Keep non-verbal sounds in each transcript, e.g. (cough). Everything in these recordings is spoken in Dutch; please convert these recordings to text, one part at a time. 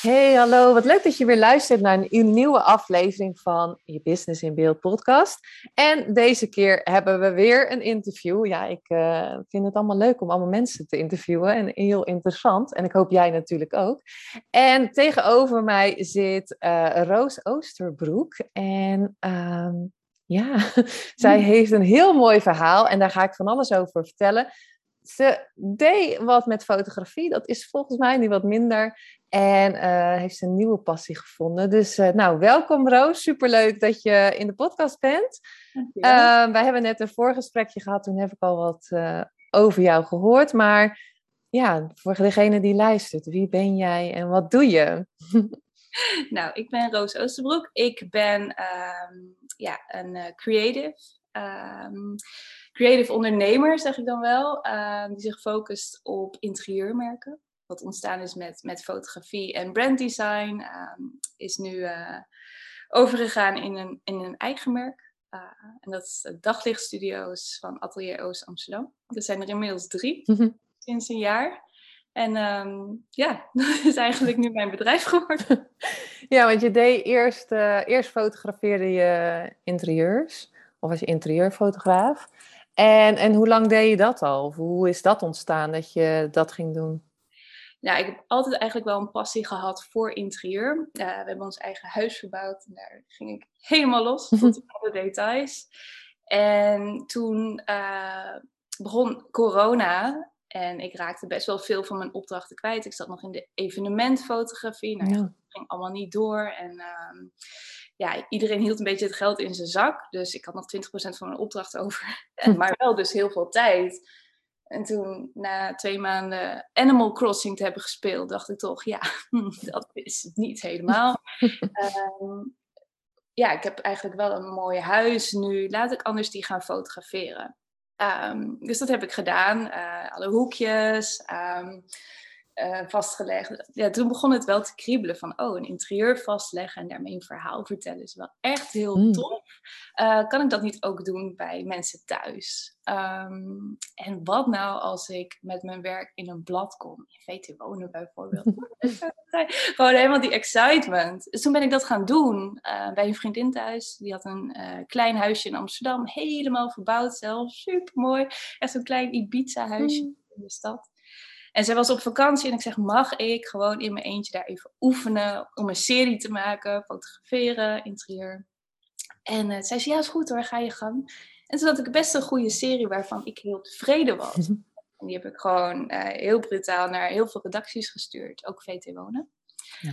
Hey, hallo. Wat leuk dat je weer luistert naar een nieuwe aflevering van je Business in Beeld podcast. En deze keer hebben we weer een interview. Ja, ik uh, vind het allemaal leuk om allemaal mensen te interviewen en heel interessant. En ik hoop jij natuurlijk ook. En tegenover mij zit uh, Roos Oosterbroek. En uh, ja, (laughs) zij heeft een heel mooi verhaal en daar ga ik van alles over vertellen. Ze deed wat met fotografie, dat is volgens mij nu wat minder. En uh, heeft een nieuwe passie gevonden. Dus uh, nou, welkom Roos. Superleuk dat je in de podcast bent. Uh, wij hebben net een voorgesprekje gehad. Toen heb ik al wat over jou gehoord. Maar ja, voor degene die luistert. Wie ben jij en wat doe je? (laughs) nou, ik ben Roos Oosterbroek. Ik ben um, ja, een creative. Um, creative ondernemer, zeg ik dan wel. Ehm, die zich focust op interieurmerken wat ontstaan is met, met fotografie en branddesign, um, is nu uh, overgegaan in een, in een eigen merk. Uh, en dat is daglichtstudio's van Atelier Oost Amsterdam. Er zijn er inmiddels drie, mm -hmm. sinds een jaar. En um, ja, (laughs) dat is eigenlijk nu mijn bedrijf geworden. (laughs) Ja, want je deed eerst, uh, eerst fotografeerde je interieurs. Of was je interieurfotograaf. En, en hoe lang deed je dat al? Of hoe is dat ontstaan dat je dat ging doen? Nou, ik heb altijd eigenlijk wel een passie gehad voor interieur. Uh, we hebben ons eigen huis verbouwd en daar ging ik (laughs) helemaal los tot alle details. En toen uh, begon corona en ik raakte best wel veel van mijn opdrachten kwijt. Ik zat nog in de evenementfotografie. Nou, ja. dat ging allemaal niet door. En uh, ja, iedereen hield een beetje het geld in zijn zak. Dus ik had nog 20% van mijn opdracht over. (laughs) maar wel dus heel veel tijd. En toen, na twee maanden Animal Crossing te hebben gespeeld, dacht ik toch, ja, (laughs) dat is het niet helemaal. um, (laughs) ja, ik heb eigenlijk wel een mooi huis nu. Laat ik anders die gaan fotograferen. Um, dus dat heb ik gedaan. Uh, alle hoekjes. Um, uh, vastgelegd. Ja, toen begon het wel te kriebelen van, oh, een interieur vastleggen en daarmee een verhaal vertellen is wel echt heel mm. tof. Uh, kan ik dat niet ook doen bij mensen thuis? Um, en wat nou als ik met mijn werk in een blad kom, in VT Wonen bijvoorbeeld. (laughs) Gewoon helemaal die excitement. Dus toen ben ik dat gaan doen uh, bij een vriendin thuis. Die had een klein huisje in Amsterdam, helemaal verbouwd zelf, super mooi. Echt zo'n klein Ibiza-huisje mm. in de stad. En zij was op vakantie en ik zeg, mag ik gewoon in mijn eentje daar even oefenen om een serie te maken, fotograferen, interieur. En uh, zei ze, ja is goed hoor, ga je gang. En toen had ik best een goede serie waarvan ik heel tevreden was. Mhm. En die heb ik gewoon uh, heel brutaal naar heel veel redacties gestuurd, ook VT Wonen. Ja.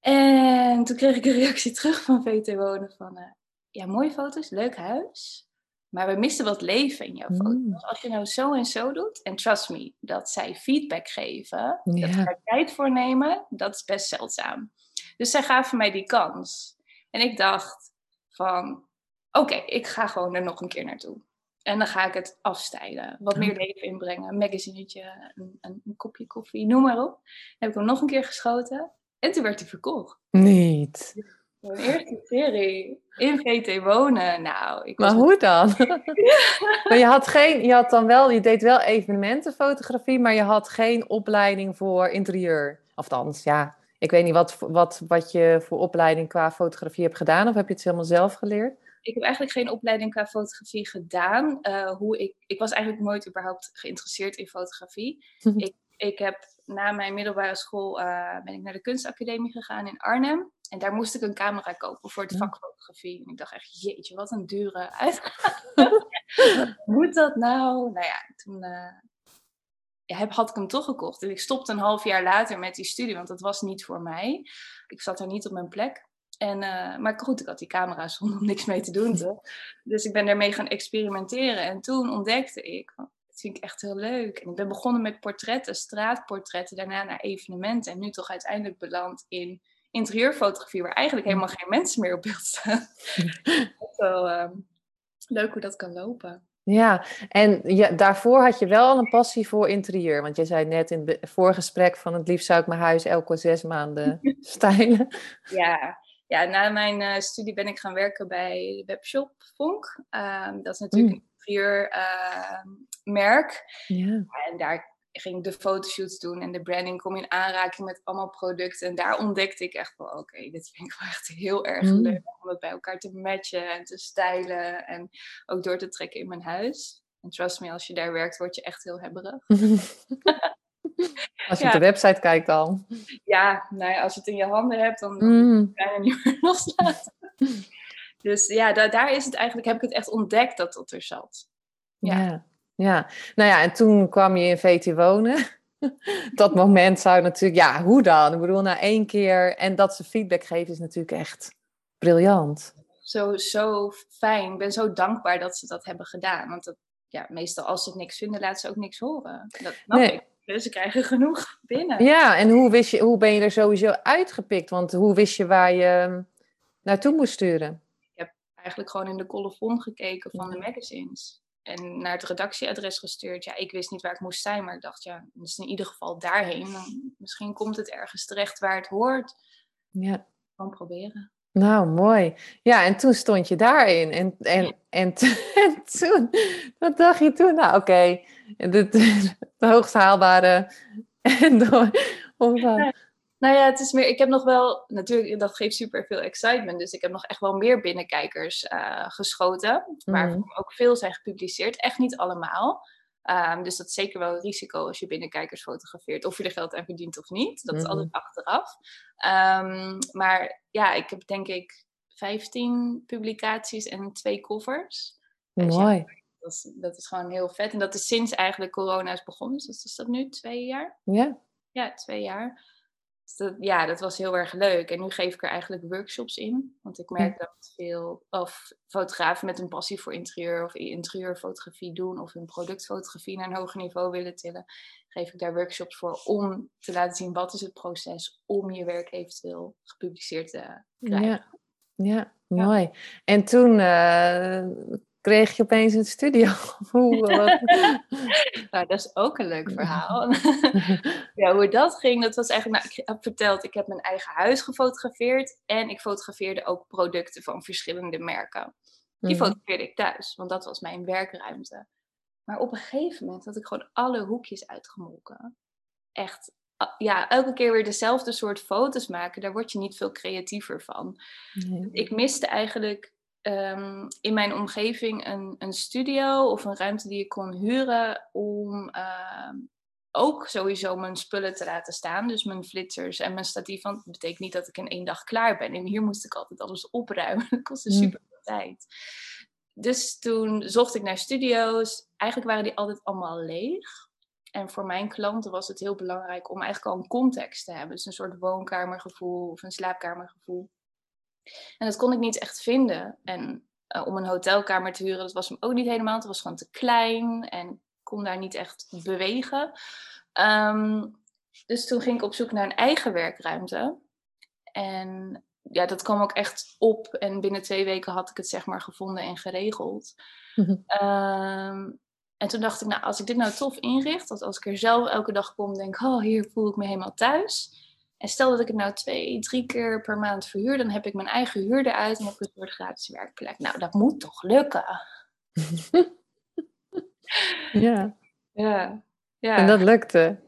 En toen kreeg ik een reactie terug van VT Wonen van, uh, ja mooie foto's, leuk huis. Maar we missen wat leven in jouw foto. Mm. Als je nou zo en zo doet, en trust me, dat zij feedback geven, dat ze tijd voor nemen, dat is best zeldzaam. Dus zij gaven mij die kans. En ik dacht van, oké, ik ga gewoon er nog een keer naartoe. En dan ga ik het afstijgen, wat meer leven inbrengen, een magazinetje, een, een, een kopje koffie, noem maar op. Dan heb ik hem nog een keer geschoten en toen werd hij verkocht. Niet. Mijn eerste serie in VT wonen. Nou, ik maar hoe dan? (laughs) (laughs) maar je had geen, je had dan wel, je deed wel evenementenfotografie, maar je had geen opleiding voor interieur. Althans, ja, ik weet niet wat, wat, wat je voor opleiding qua fotografie hebt gedaan, of heb je het helemaal zelf geleerd? Ik heb eigenlijk geen opleiding qua fotografie gedaan. Uh, hoe ik, ik was eigenlijk nooit überhaupt geïnteresseerd in fotografie. (laughs) ik, ik heb na mijn middelbare school uh, ben ik naar de kunstacademie gegaan in Arnhem. En daar moest ik een camera kopen voor het vak fotografie. En ik dacht echt, jeetje, wat een dure uitgave. (laughs) Moet dat nou? Nou ja, toen uh, ja, had ik hem toch gekocht. En ik stopte een half jaar later met die studie, want dat was niet voor mij. Ik zat er niet op mijn plek. En, uh, maar goed, ik had die camera zonder om niks mee te doen. Toch? Dus ik ben daarmee gaan experimenteren. En toen ontdekte ik, het vind ik echt heel leuk. En ik ben begonnen met portretten, straatportretten, daarna naar evenementen. En nu toch uiteindelijk beland in interieurfotografie, waar eigenlijk helemaal geen mensen meer op beeld staan. (laughs) wel uh, leuk hoe dat kan lopen. Ja, en ja, daarvoor had je wel al een passie voor interieur. Want je zei net in het voorgesprek van het liefst zou ik mijn huis elke zes maanden (laughs) stylen. Ja, ja na mijn uh, studie ben ik gaan werken bij webshop Vonk. Um, dat is natuurlijk mm. een interieurmerk. Uh, ja. En daar ging de fotoshoots doen en de branding kom in aanraking met allemaal producten. En daar ontdekte ik echt wel, oké, dit vind ik wel echt heel erg mm. leuk om het bij elkaar te matchen en te stylen en ook door te trekken in mijn huis. En trust me, als je daar werkt, word je echt heel hebberig. (laughs) als je op de website kijkt al. Ja, nou ja, als je het in je handen hebt, dan mm. kan je niet meer (laughs) loslaten. (laughs) dus ja, daar is het eigenlijk, heb ik het echt ontdekt dat dat er zat. ja. Ja, nou ja, en toen kwam je in VT wonen. (laughs) dat moment zou natuurlijk, ja, hoe dan? Ik bedoel, na één keer en dat ze feedback geven is natuurlijk echt briljant. Zo, zo fijn. Ik ben zo dankbaar dat ze dat hebben gedaan. Want dat, ja, meestal als ze niks vinden, laten ze ook niks horen. Dat nee. ik. Dus ze krijgen genoeg binnen. Ja, en hoe, wist je, hoe ben je er sowieso uitgepikt? Want hoe wist je waar je naartoe moest sturen? Ik heb eigenlijk gewoon in de colofon gekeken van de magazines en naar het redactieadres gestuurd. Ja, ik wist niet waar ik moest zijn, maar ik dacht, ja, dus in ieder geval daarheen. Dan misschien komt het ergens terecht waar het hoort. Ja. Gewoon proberen. Nou, mooi. Ja, en toen stond je daarin. En, en, en, (laughs) en toen, wat dacht je toen? Nou, oké, okay, de, de, hoogst haalbare. En door, nou ja, het is meer, ik heb nog wel, natuurlijk, dat geeft super veel excitement. Dus ik heb nog echt wel meer binnenkijkers uh, geschoten. Waar mm. ook veel zijn gepubliceerd. Echt niet allemaal. Um, dus dat is zeker wel een risico als je binnenkijkers fotografeert. Of je er geld aan verdient of niet. Dat is altijd mm-hmm. achteraf. Um, maar ja, ik heb denk ik 15 publicaties en twee covers. Dus Mooi. Ja, dat, is, dat is gewoon heel vet. En dat is sinds eigenlijk corona is begonnen. Dus is dat nu twee jaar? Ja. Ja, twee jaar. Dus dat, ja, dat was heel erg leuk. En nu geef ik er eigenlijk workshops in. Want ik merk dat veel of fotografen met een passie voor interieur of interieurfotografie doen of hun productfotografie naar een hoger niveau willen tillen, geef ik daar workshops voor om te laten zien wat is het proces om je werk eventueel gepubliceerd te krijgen. Ja, ja mooi. En toen uh, kreeg je opeens een studio? (laughs) Hoe, (laughs) nou, dat is ook een leuk verhaal. (laughs) ja, hoe dat ging, dat was eigenlijk, nou, ik heb verteld, ik heb mijn eigen huis gefotografeerd en ik fotografeerde ook producten van verschillende merken. Die mhm. fotografeerde ik thuis, want dat was mijn werkruimte. Maar op een gegeven moment had ik gewoon alle hoekjes uitgemolken. Echt, ja, elke keer weer dezelfde soort foto's maken, daar word je niet veel creatiever van. Ik miste eigenlijk Ehm, in mijn omgeving een, een studio of een ruimte die ik kon huren om ehm, ook sowieso mijn spullen te laten staan. Dus mijn flitsers en mijn statief. Want dat betekent niet dat ik in één dag klaar ben. En hier moest ik altijd alles opruimen. (laughs) Dat kostte mm. super veel tijd. Dus toen zocht ik naar studio's. Eigenlijk waren die altijd allemaal leeg. En voor mijn klanten was het heel belangrijk om eigenlijk al een context te hebben. Dus een soort woonkamergevoel of een slaapkamergevoel. En dat kon ik niet echt vinden. En uh, om een hotelkamer te huren, dat was hem ook niet helemaal. Het was gewoon te klein en kon daar niet echt bewegen. Um, dus toen ging ik op zoek naar een eigen werkruimte. En ja, dat kwam ook echt op. En binnen twee weken had ik het zeg maar gevonden en geregeld. um, en toen dacht ik, nou, als ik dit nou tof inricht, dat als ik er zelf elke dag kom, denk, oh, hier voel ik me helemaal thuis. En stel dat ik het nou twee, drie keer per maand verhuur, dan heb ik mijn eigen huur eruit en heb ik een soort gratis werkplek. Nou, dat moet toch lukken? (laughs) ja. Ja. ja. En dat lukte.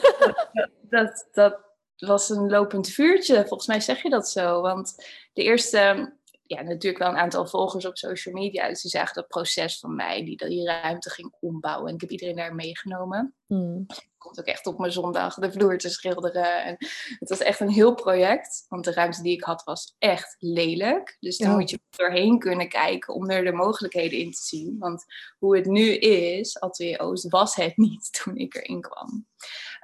(laughs) dat, dat was een lopend vuurtje. Volgens mij zeg je dat zo. Want de eerste ja, natuurlijk wel een aantal volgers op social media. Dus die zagen dat proces van mij, die die ruimte ging ombouwen. En ik heb iedereen daar meegenomen. Hmm. Komt ook echt op mijn zondag de vloer te schilderen. En het was echt een heel project. Want de ruimte die ik had was echt lelijk. Dus daar moet je doorheen kunnen kijken om er de mogelijkheden in te zien. Want hoe het nu is, Atelier Oost, was het (laughs) niet toen ik erin kwam.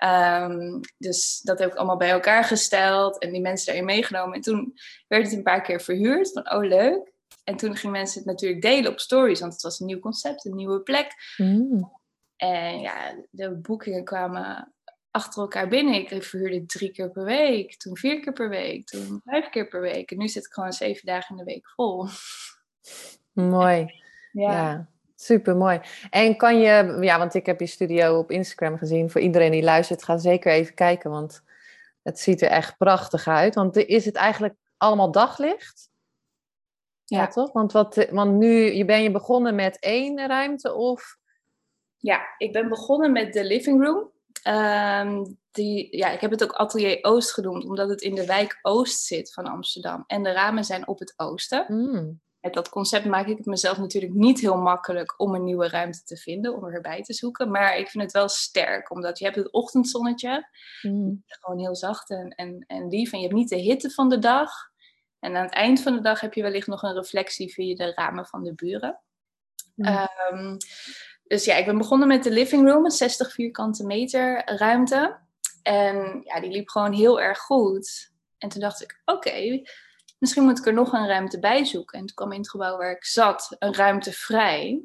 Um, dus dat heb ik allemaal bij elkaar gesteld en die mensen daarin meegenomen. En toen werd het een paar keer verhuurd van, oh leuk. En toen gingen mensen het natuurlijk delen op stories, want het was een nieuw concept, een nieuwe plek. Mm. En ja, de boekingen kwamen achter elkaar binnen. Ik verhuurde drie keer per week, toen vier keer per week, toen vijf keer per week. En nu zit ik gewoon zeven dagen in de week vol. Mooi. ja. ja. Super mooi. En kan je, ja, want ik heb je studio op Instagram gezien. Voor iedereen die luistert, ga zeker even kijken, want het ziet er echt prachtig uit. Want is het eigenlijk allemaal daglicht? Ja, ja toch? Want, wat, want nu je ben je begonnen met één ruimte of? Ja, ik ben begonnen met de living room. Ehm, die, ja, ik heb het ook Atelier Oost genoemd, omdat het in de wijk Oost zit van Amsterdam. En de ramen zijn op het oosten. Mm met dat concept maak ik het mezelf natuurlijk niet heel makkelijk om een nieuwe ruimte te vinden, om erbij te zoeken. Maar ik vind het wel sterk, omdat je hebt het ochtendzonnetje, mm. gewoon heel zacht en, en, en lief. En je hebt niet de hitte van de dag. En aan het eind van de dag heb je wellicht nog een reflectie via de ramen van de buren. Mm. Ehm, dus ja, ik ben begonnen met de living room, een 60 vierkante meter ruimte. En ja, die liep gewoon heel erg goed. En toen dacht ik, oké, misschien moet ik er nog een ruimte bij zoeken. En toen kwam in het gebouw waar ik zat een ruimte vrij.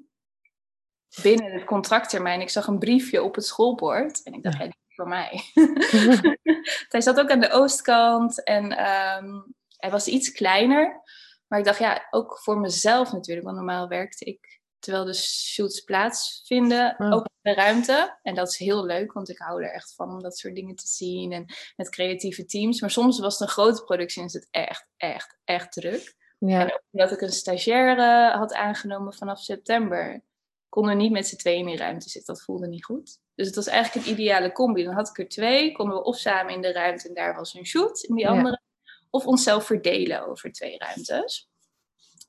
Binnen het contracttermijn. Ik zag een briefje op het schoolbord. En ik dacht, ja. hey, voor mij. (laughs) (laughs) hij zat ook aan de oostkant. En um, hij was iets kleiner. Maar ik dacht, ja, ook voor mezelf natuurlijk. Want normaal werkte ik terwijl de shoots plaatsvinden, ook in de ruimte. En dat is heel leuk, want ik hou er echt van om dat soort dingen te zien en met creatieve teams. Maar soms was het een grote productie en is het echt, echt, echt druk. Ja. En ook omdat ik een stagiaire had aangenomen vanaf september, konden we niet met z'n tweeën in die ruimte zitten. Dat voelde niet goed. Dus het was eigenlijk een ideale combi. Dan had ik er twee, konden we of samen in de ruimte en daar was een shoot in die andere. Of onszelf verdelen over twee ruimtes.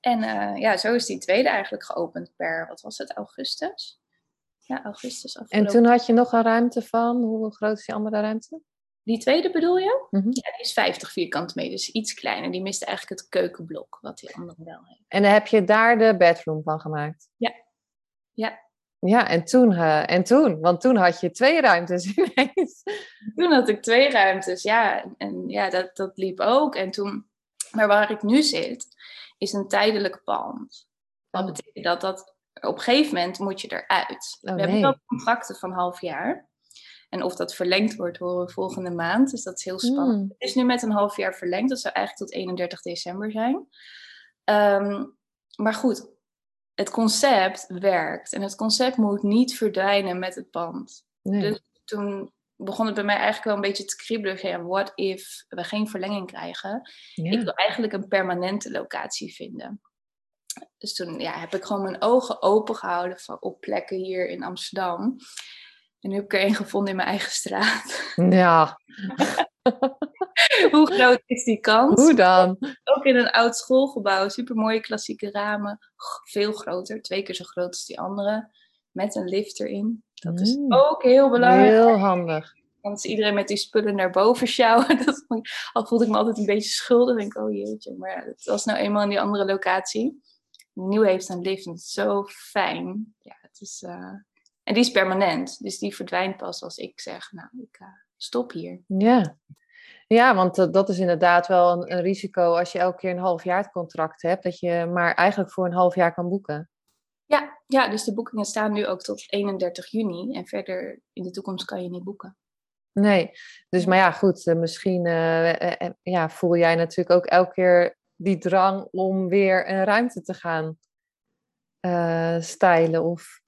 En uh, ja, zo is die tweede eigenlijk geopend per, wat was het, augustus? Ja, augustus afgelopen. En toen had je nog een ruimte van, hoe groot is die andere ruimte? Die tweede bedoel je? Mm -hmm. Ja, die is 50 vierkante meter, dus iets kleiner. Die miste eigenlijk het keukenblok, wat die andere wel heeft. En heb je daar de bedroom van gemaakt? Ja. Ja. Ja, en toen, uh, en toen, want toen had je twee ruimtes (laughs) ineens. Toen had ik twee ruimtes, ja. En ja, dat, dat liep ook. En toen, maar waar ik nu zit, is een tijdelijk pand. Dat oh. betekent dat dat op een gegeven moment moet je eruit. Oh, we hebben wel contracten van half jaar. En of dat verlengd wordt, horen we volgende maand. Dus dat is heel spannend. Hmm. Het is nu met een half jaar verlengd. Dat zou eigenlijk tot 31 december zijn. Ehm, maar goed, het concept werkt. En het concept moet niet verdwijnen met het pand. Dus toen begon het bij mij eigenlijk wel een beetje te kriebelen. Ja, what if we geen verlenging krijgen? Ik wil eigenlijk een permanente locatie vinden. Dus toen ja, heb ik gewoon mijn ogen open gehouden van, op plekken hier in Amsterdam. En nu heb ik er één gevonden in mijn eigen straat. (laughs) Ja. (laughs) Hoe groot is die kans? Hoe dan? Ook in een oud schoolgebouw. Super mooie klassieke ramen. Veel groter. Twee keer zo groot als die andere. Met een lift erin. Dat is mm. ook heel belangrijk. Heel handig. Want iedereen met die spullen naar boven sjouwen. (laughs) Dat, al voelde ik me altijd een beetje schuldig. Denk ik, oh jeetje. Maar ja, het was nou eenmaal in die andere locatie. Nieuw heeft een lift en het is zo fijn. Ja, het is, uh... En die is permanent. Dus die verdwijnt pas als ik zeg, nou, ik uh, stop hier. Ja. Ja, want uh, dat is inderdaad wel een, een, risico als je elke keer een half jaar contract hebt. Dat je maar eigenlijk voor een half jaar kan boeken. Ja, ja, dus de boekingen staan nu ook tot 31 juni. En verder in de toekomst kan je niet boeken. Nee, dus maar ja, goed, eh, misschien uh, ja, voel jij natuurlijk ook elke keer die drang om weer een ruimte te gaan uh, stylen of...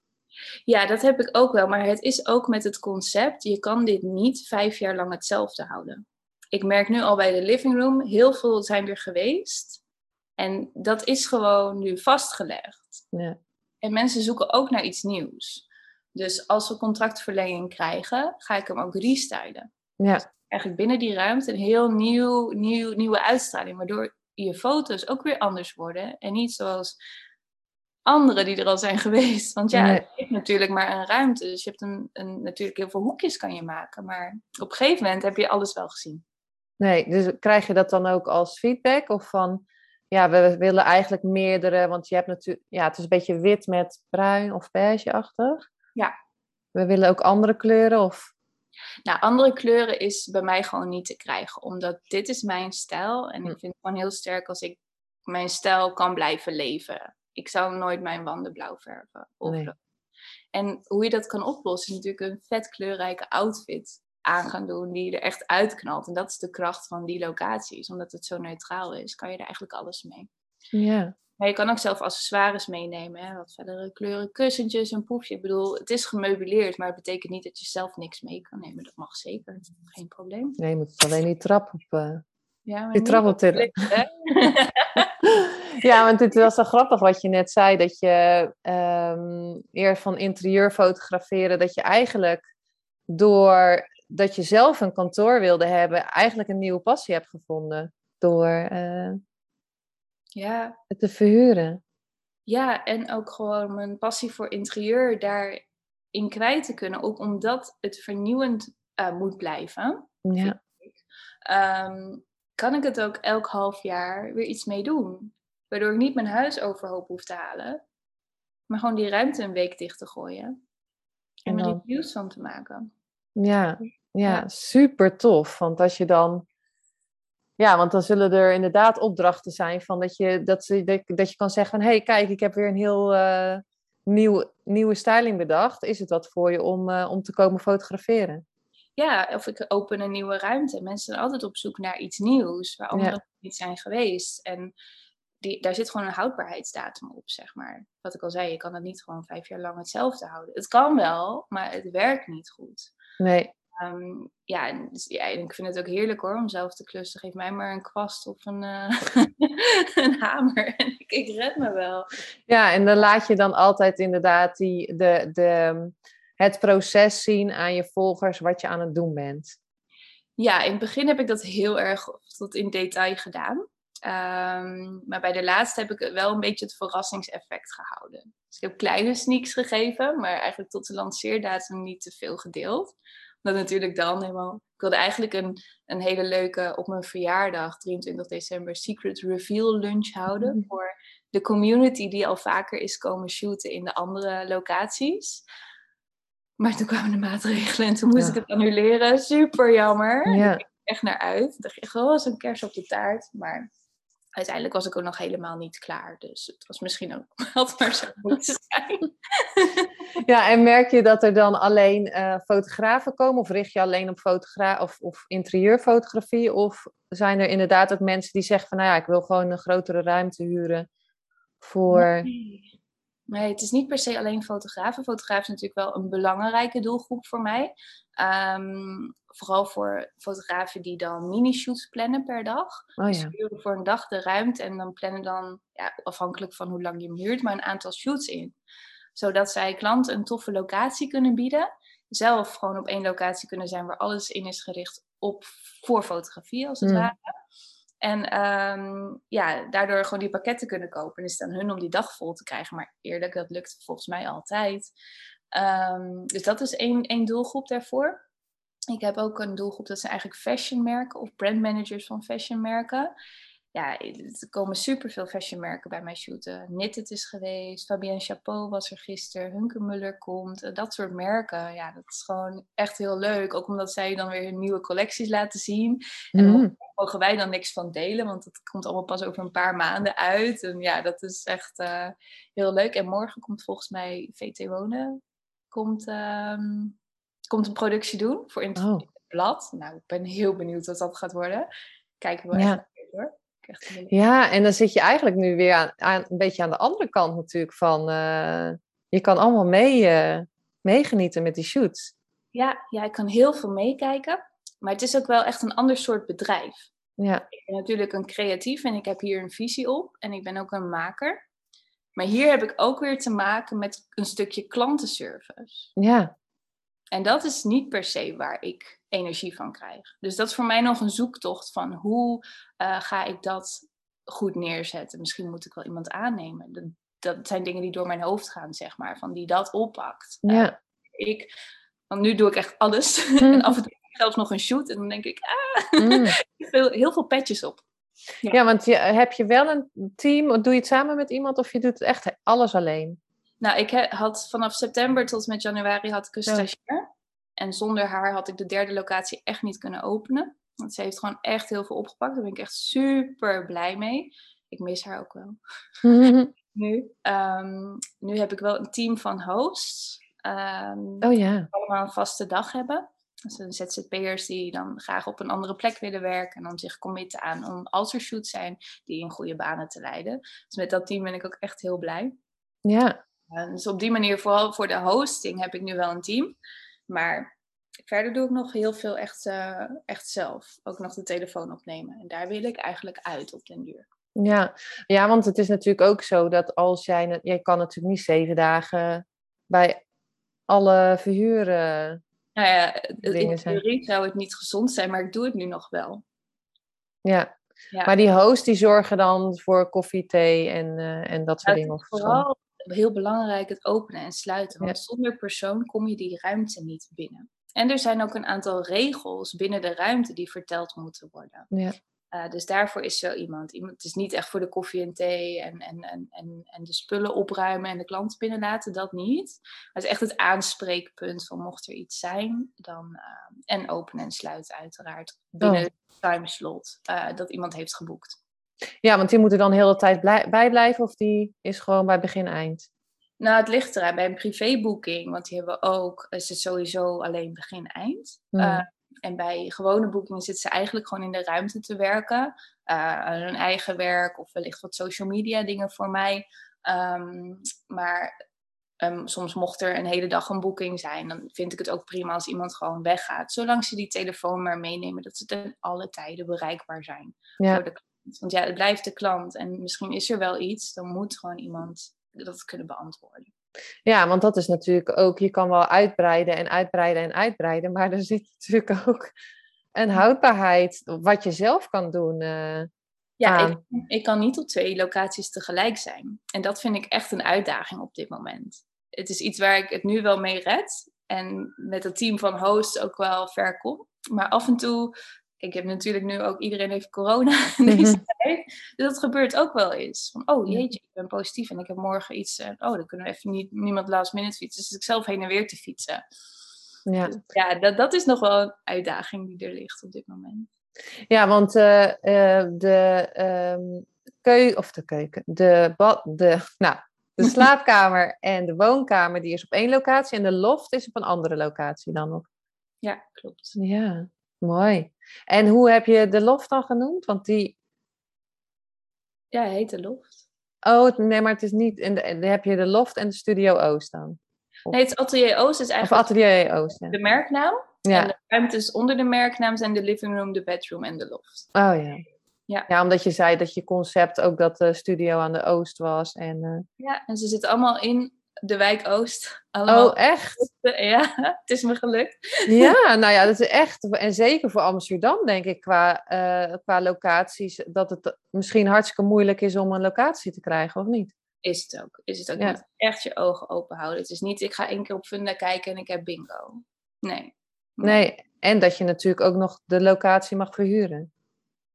Ja, dat heb ik ook wel, maar het is ook met het concept, je kan dit niet vijf jaar lang hetzelfde houden. Ik merk nu al bij de living room, heel veel zijn weer geweest. En dat is gewoon nu vastgelegd. Ja. En mensen zoeken ook naar iets nieuws. Dus als we contractverlenging krijgen, ga ik hem ook restylen. Ja. Dus eigenlijk binnen die ruimte een heel nieuw, nieuw, nieuwe uitstraling. Waardoor je foto's ook weer anders worden. En niet zoals andere die er al zijn (laughs) geweest. Want ja, je hebt natuurlijk maar een ruimte. Dus je hebt een, een, natuurlijk heel veel hoekjes kan je maken. Maar op een gegeven moment heb je alles wel gezien. Nee, dus krijg je dat dan ook als feedback? Of van, ja, we willen eigenlijk meerdere, want je hebt natuurlijk, ja, het is een beetje wit met bruin of beige-achtig. Ja. We willen ook andere kleuren of? Nou, andere kleuren is bij mij gewoon niet te krijgen, omdat dit is mijn stijl en ik hm. vind het gewoon heel sterk als ik mijn stijl kan blijven leven. Ik zou nooit mijn wanden blauw verven. Of En hoe je dat kan oplossen, is natuurlijk een vet kleurrijke outfit aan gaan doen die er echt uitknalt. En dat is de kracht van die locaties. Omdat het zo neutraal is, kan je er eigenlijk alles mee. Ja. Maar je kan ook zelf accessoires meenemen. Hè? Wat verdere kleuren, kussentjes, een poefje. Ik bedoel, het is gemeubileerd, maar het betekent niet dat je zelf niks mee kan nemen. Dat mag zeker, geen probleem. Nee, je moet het alleen die trap op, uh, ja, maar die trap op tillen. (laughs) ja, want het was zo grappig wat je net zei. Dat je um, eerst van interieur fotograferen, dat je eigenlijk door dat je zelf een kantoor wilde hebben, eigenlijk een nieuwe passie hebt gevonden. Door uh, ja. het te verhuren. Ja, en ook gewoon mijn passie voor interieur daarin kwijt te kunnen. Ook omdat het vernieuwend uh, moet blijven. Ja. Um, kan ik het ook elk half jaar weer iets mee doen. Waardoor ik niet mijn huis overhoop hoef te halen. Maar gewoon die ruimte een week dicht te gooien. En, en er reviews van te maken. Ja, ja, super tof. Want als je dan. Ja, want dan zullen er inderdaad opdrachten zijn van dat je, dat ze, dat, dat je kan zeggen van hé, hey, kijk, ik heb weer een heel uh, nieuw, nieuwe styling bedacht. Is het wat voor je om, uh, om te komen fotograferen? Ja, of ik open een nieuwe ruimte. Mensen zijn altijd op zoek naar iets nieuws waar anderen Ja. niet zijn geweest. En die, daar zit gewoon een houdbaarheidsdatum op, zeg maar. Wat ik al zei, je kan het niet gewoon vijf jaar lang hetzelfde houden. Het kan wel, maar het werkt niet goed. Nee, Ehm, ja, en, dus, ja, en ik vind het ook heerlijk hoor om zelf te klussen. Geef mij maar een kwast of een, eh, (laughs) een hamer en ik, ik red me wel. Ja, en dan laat je dan altijd inderdaad die, de, de, het proces zien aan je volgers wat je aan het doen bent. Ja, in het begin heb ik dat heel erg tot in detail gedaan. Ehm, maar bij de laatste heb ik wel een beetje het verrassingseffect gehouden. Dus ik heb kleine sneaks gegeven, maar eigenlijk tot de lanceerdatum niet te veel gedeeld. Omdat natuurlijk dan helemaal... Ik wilde eigenlijk een, een hele leuke, op mijn verjaardag, 23 december, secret reveal lunch houden. Mhm. Voor de community die al vaker is komen shooten in de andere locaties. Maar toen kwamen de maatregelen en toen moest Ja. ik het annuleren. Super jammer. Ja. Ik keek echt naar uit. Ik dacht echt, oh, zo'n kers op de taart. Maar uiteindelijk was ik ook nog helemaal niet klaar. Dus het was misschien ook (laughs) had maar zo moeten zijn. (laughs) Ja, en merk je dat er dan alleen eh, fotografen komen? Of richt je alleen op fotogra of, of interieurfotografie? Of zijn er inderdaad ook mensen die zeggen van... nou ja, ik wil gewoon een grotere ruimte huren voor... Nee. Nee, het is niet per se alleen fotografen. Fotograaf is natuurlijk wel een belangrijke doelgroep voor mij. Ehm, vooral voor fotografen die dan mini-shoots plannen per dag. Oh Dus ja, die huren voor een dag de ruimte en dan plannen dan, ja, afhankelijk van hoe lang je hem huurt, maar een aantal shoots in. Zodat zij klanten een toffe locatie kunnen bieden. Zelf gewoon op één locatie kunnen zijn waar alles in is gericht op voor fotografie, als het Mm. ware. En ehm, ja, daardoor gewoon die pakketten kunnen kopen. En is het aan hun om die dag vol te krijgen. Maar eerlijk, dat lukt volgens mij altijd. Ehm, dus dat is één, één doelgroep daarvoor. Ik heb ook een doelgroep, dat zijn eigenlijk fashionmerken of brandmanagers van fashionmerken. Ja, er komen superveel fashionmerken bij mij shooten. Knitted is geweest, Fabienne Chapeau was er gisteren, Hunkemuller komt. eh, Dat soort merken, ja, dat is gewoon echt heel leuk. Ook omdat zij dan weer hun nieuwe collecties laten zien. En daar Mhm. mogen wij dan niks van delen, want het komt allemaal pas over een paar maanden uit. En ja, dat is echt eh, heel leuk. En morgen komt volgens mij VT Wonen, komt, ehm, komt een productie doen voor in het Oh. blad. Nou, ik ben heel benieuwd wat dat gaat worden. Kijken we Ja. naar uit, hoor. Ik Echt Ja, en dan zit je eigenlijk nu weer aan, aan, een beetje aan de andere kant natuurlijk van... eh, je kan allemaal mee, eh, meegenieten met die shoots. Ja, ja, ik kan heel veel meekijken. Maar het is ook wel echt een ander soort bedrijf. Ja, Ik ben natuurlijk een creatief en ik heb hier een visie op. En ik ben ook een maker. Maar hier heb ik ook weer te maken met een stukje klantenservice. ja, En dat is niet per se waar ik energie van krijg. Dus dat is voor mij nog een zoektocht van hoe eh, ga ik dat goed neerzetten. Misschien moet ik wel iemand aannemen. Dat, dat zijn dingen die door mijn hoofd gaan, zeg maar. Van die dat oppakt. Eh, ja. ik, want nu doe ik echt alles. (laughs) en af en toe zelfs nog een shoot. En dan denk ik, ah, (laughs) Mm. veel, heel veel petjes op. Ja, want je, heb je wel een team? Of doe je het samen met iemand of je doet het echt alles alleen? Nou, ik had vanaf september tot met januari had ik een Ja. stagiair. En zonder haar had ik de derde locatie echt niet kunnen openen. Want ze heeft gewoon echt heel veel opgepakt. Daar ben ik echt super blij mee. Ik mis haar ook wel. (laughs) nu. Ehm, nu heb ik wel een team van hosts. ehm, Oh ja. allemaal een vaste dag hebben. Dat zijn ZZP'ers die dan graag op een andere plek willen werken en dan zich committen aan om als er shoots zijn, die in goede banen te leiden. Dus met dat team ben ik ook echt heel blij. Ja. Uh, dus op die manier, vooral voor de hosting, heb ik nu wel een team. Maar verder doe ik nog heel veel echt, uh, echt zelf. Ook nog de telefoon opnemen. En daar wil ik eigenlijk uit op den duur. Ja. ja, want het is natuurlijk ook zo dat als jij... Jij kan natuurlijk niet zeven dagen bij alle verhuren nou ja, in theorie zou het niet gezond zijn, maar ik doe het nu nog wel. Ja, ja. maar die hosts die zorgen dan voor koffie, thee en, uh, en dat soort ja, dingen? Of vooral? Heel belangrijk het openen en sluiten, want ja. zonder persoon kom je die ruimte niet binnen. En er zijn ook een aantal regels binnen de ruimte die verteld moeten worden. Ja. Uh, dus daarvoor is zo iemand. iemand. Het is niet echt voor de koffie en thee en, en, en, en, en de spullen opruimen en de klant binnenlaten, dat niet. Maar het is echt het aanspreekpunt van mocht er iets zijn, dan. Uh, en openen en sluiten, uiteraard. Binnen oh. de timeslot uh, dat iemand heeft geboekt. Ja, want die moet er dan de hele tijd blij, bijblijven of die is gewoon bij begin-eind? Nou, het ligt eraan. Bij een privébooking, want die hebben we ook, is het sowieso alleen begin-eind. Hmm. En bij gewone boekingen zitten ze eigenlijk gewoon in de ruimte te werken. Uh, hun eigen werk of wellicht wat social media dingen voor mij. Um, maar um, soms mocht er een hele dag een boeking zijn, dan vind ik het ook prima als iemand gewoon weggaat. Zolang ze die telefoon maar meenemen, dat ze ten alle tijden bereikbaar zijn ja. voor de klant. Want ja, het blijft de klant. En misschien is er wel iets, dan moet gewoon iemand dat kunnen beantwoorden. Ja, want dat is natuurlijk ook, je kan wel uitbreiden en uitbreiden en uitbreiden, maar er zit natuurlijk (laughs) ook een houdbaarheid, wat je zelf kan doen. Uh, ja, ik, ik, kan niet op twee locaties tegelijk zijn. En dat vind ik echt een uitdaging op dit moment. Het is iets waar ik het nu wel mee red en met het team van hosts ook wel ver kom. Maar af en toe ik heb natuurlijk nu ook, iedereen heeft corona (laughs) in deze mm-hmm. tijd. Dus dat gebeurt ook wel eens. Van, oh jeetje, ik ben positief en ik heb morgen iets. Uh, oh, dan kunnen we even niet, niemand last minute fietsen. Dus ik zelf heen en weer te fietsen. Ja, dus, ja dat, dat is nog wel een uitdaging die er ligt op dit moment. Ja, want uh, uh, de um, keuken, of de keuken, de, bad, de, (laughs) nou, de (laughs) slaapkamer en de woonkamer, die is op één locatie. En de loft is op een andere locatie dan nog. Ja, klopt. Ja, mooi. En hoe heb je de loft dan genoemd? Want die. Ja, hij heet de loft. Oh, nee, maar het is niet. En dan heb je de loft en de Studio Oost dan? Of... Nee, het Atelier Oost is eigenlijk. Of Atelier Oost. Ja. De merknaam. Ja. En de ruimtes onder de merknaam zijn de living room, de bedroom en de loft. Oh ja. Ja. ja, omdat je zei dat je concept ook dat de studio aan de Oost was. En, uh... Ja, en ze zitten allemaal in de wijk Oost. Allemaal. Oh, echt? Ja, (laughs) het is me gelukt. Ja, (laughs) nou ja, dat is echt. En zeker voor Amsterdam, denk ik, qua, uh, qua locaties, dat het misschien hartstikke moeilijk is om een locatie te krijgen, of niet? Is het ook. Is het ook ja. niet. Echt je ogen open houden. Het is niet, ik ga één keer op Funda kijken en ik heb bingo. Nee. Nee, en dat je natuurlijk ook nog de locatie mag verhuren.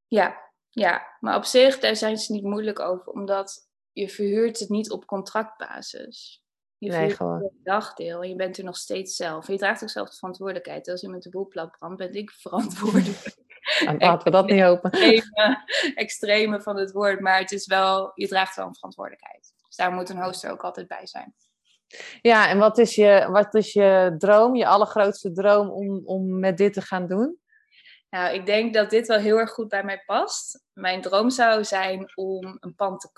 Ja, ja. Maar op zich, daar zijn ze niet moeilijk over, omdat je verhuurt het niet op contractbasis. Je nee, gewoon. dagdeel en je bent er nog steeds zelf. En je draagt ook zelf de verantwoordelijkheid. Als iemand de boel plat brandt, ben ik (laughs) verantwoordelijk. En laten we dat niet open. Extreme, extreme van het woord, maar het is wel, je draagt wel een verantwoordelijkheid. Dus daar moet een hoster ook altijd bij zijn. Ja, en wat is je, wat is je droom, je allergrootste droom om, om met dit te gaan doen? Nou, ik denk dat dit wel heel erg goed bij mij past. Mijn droom zou zijn om een pand te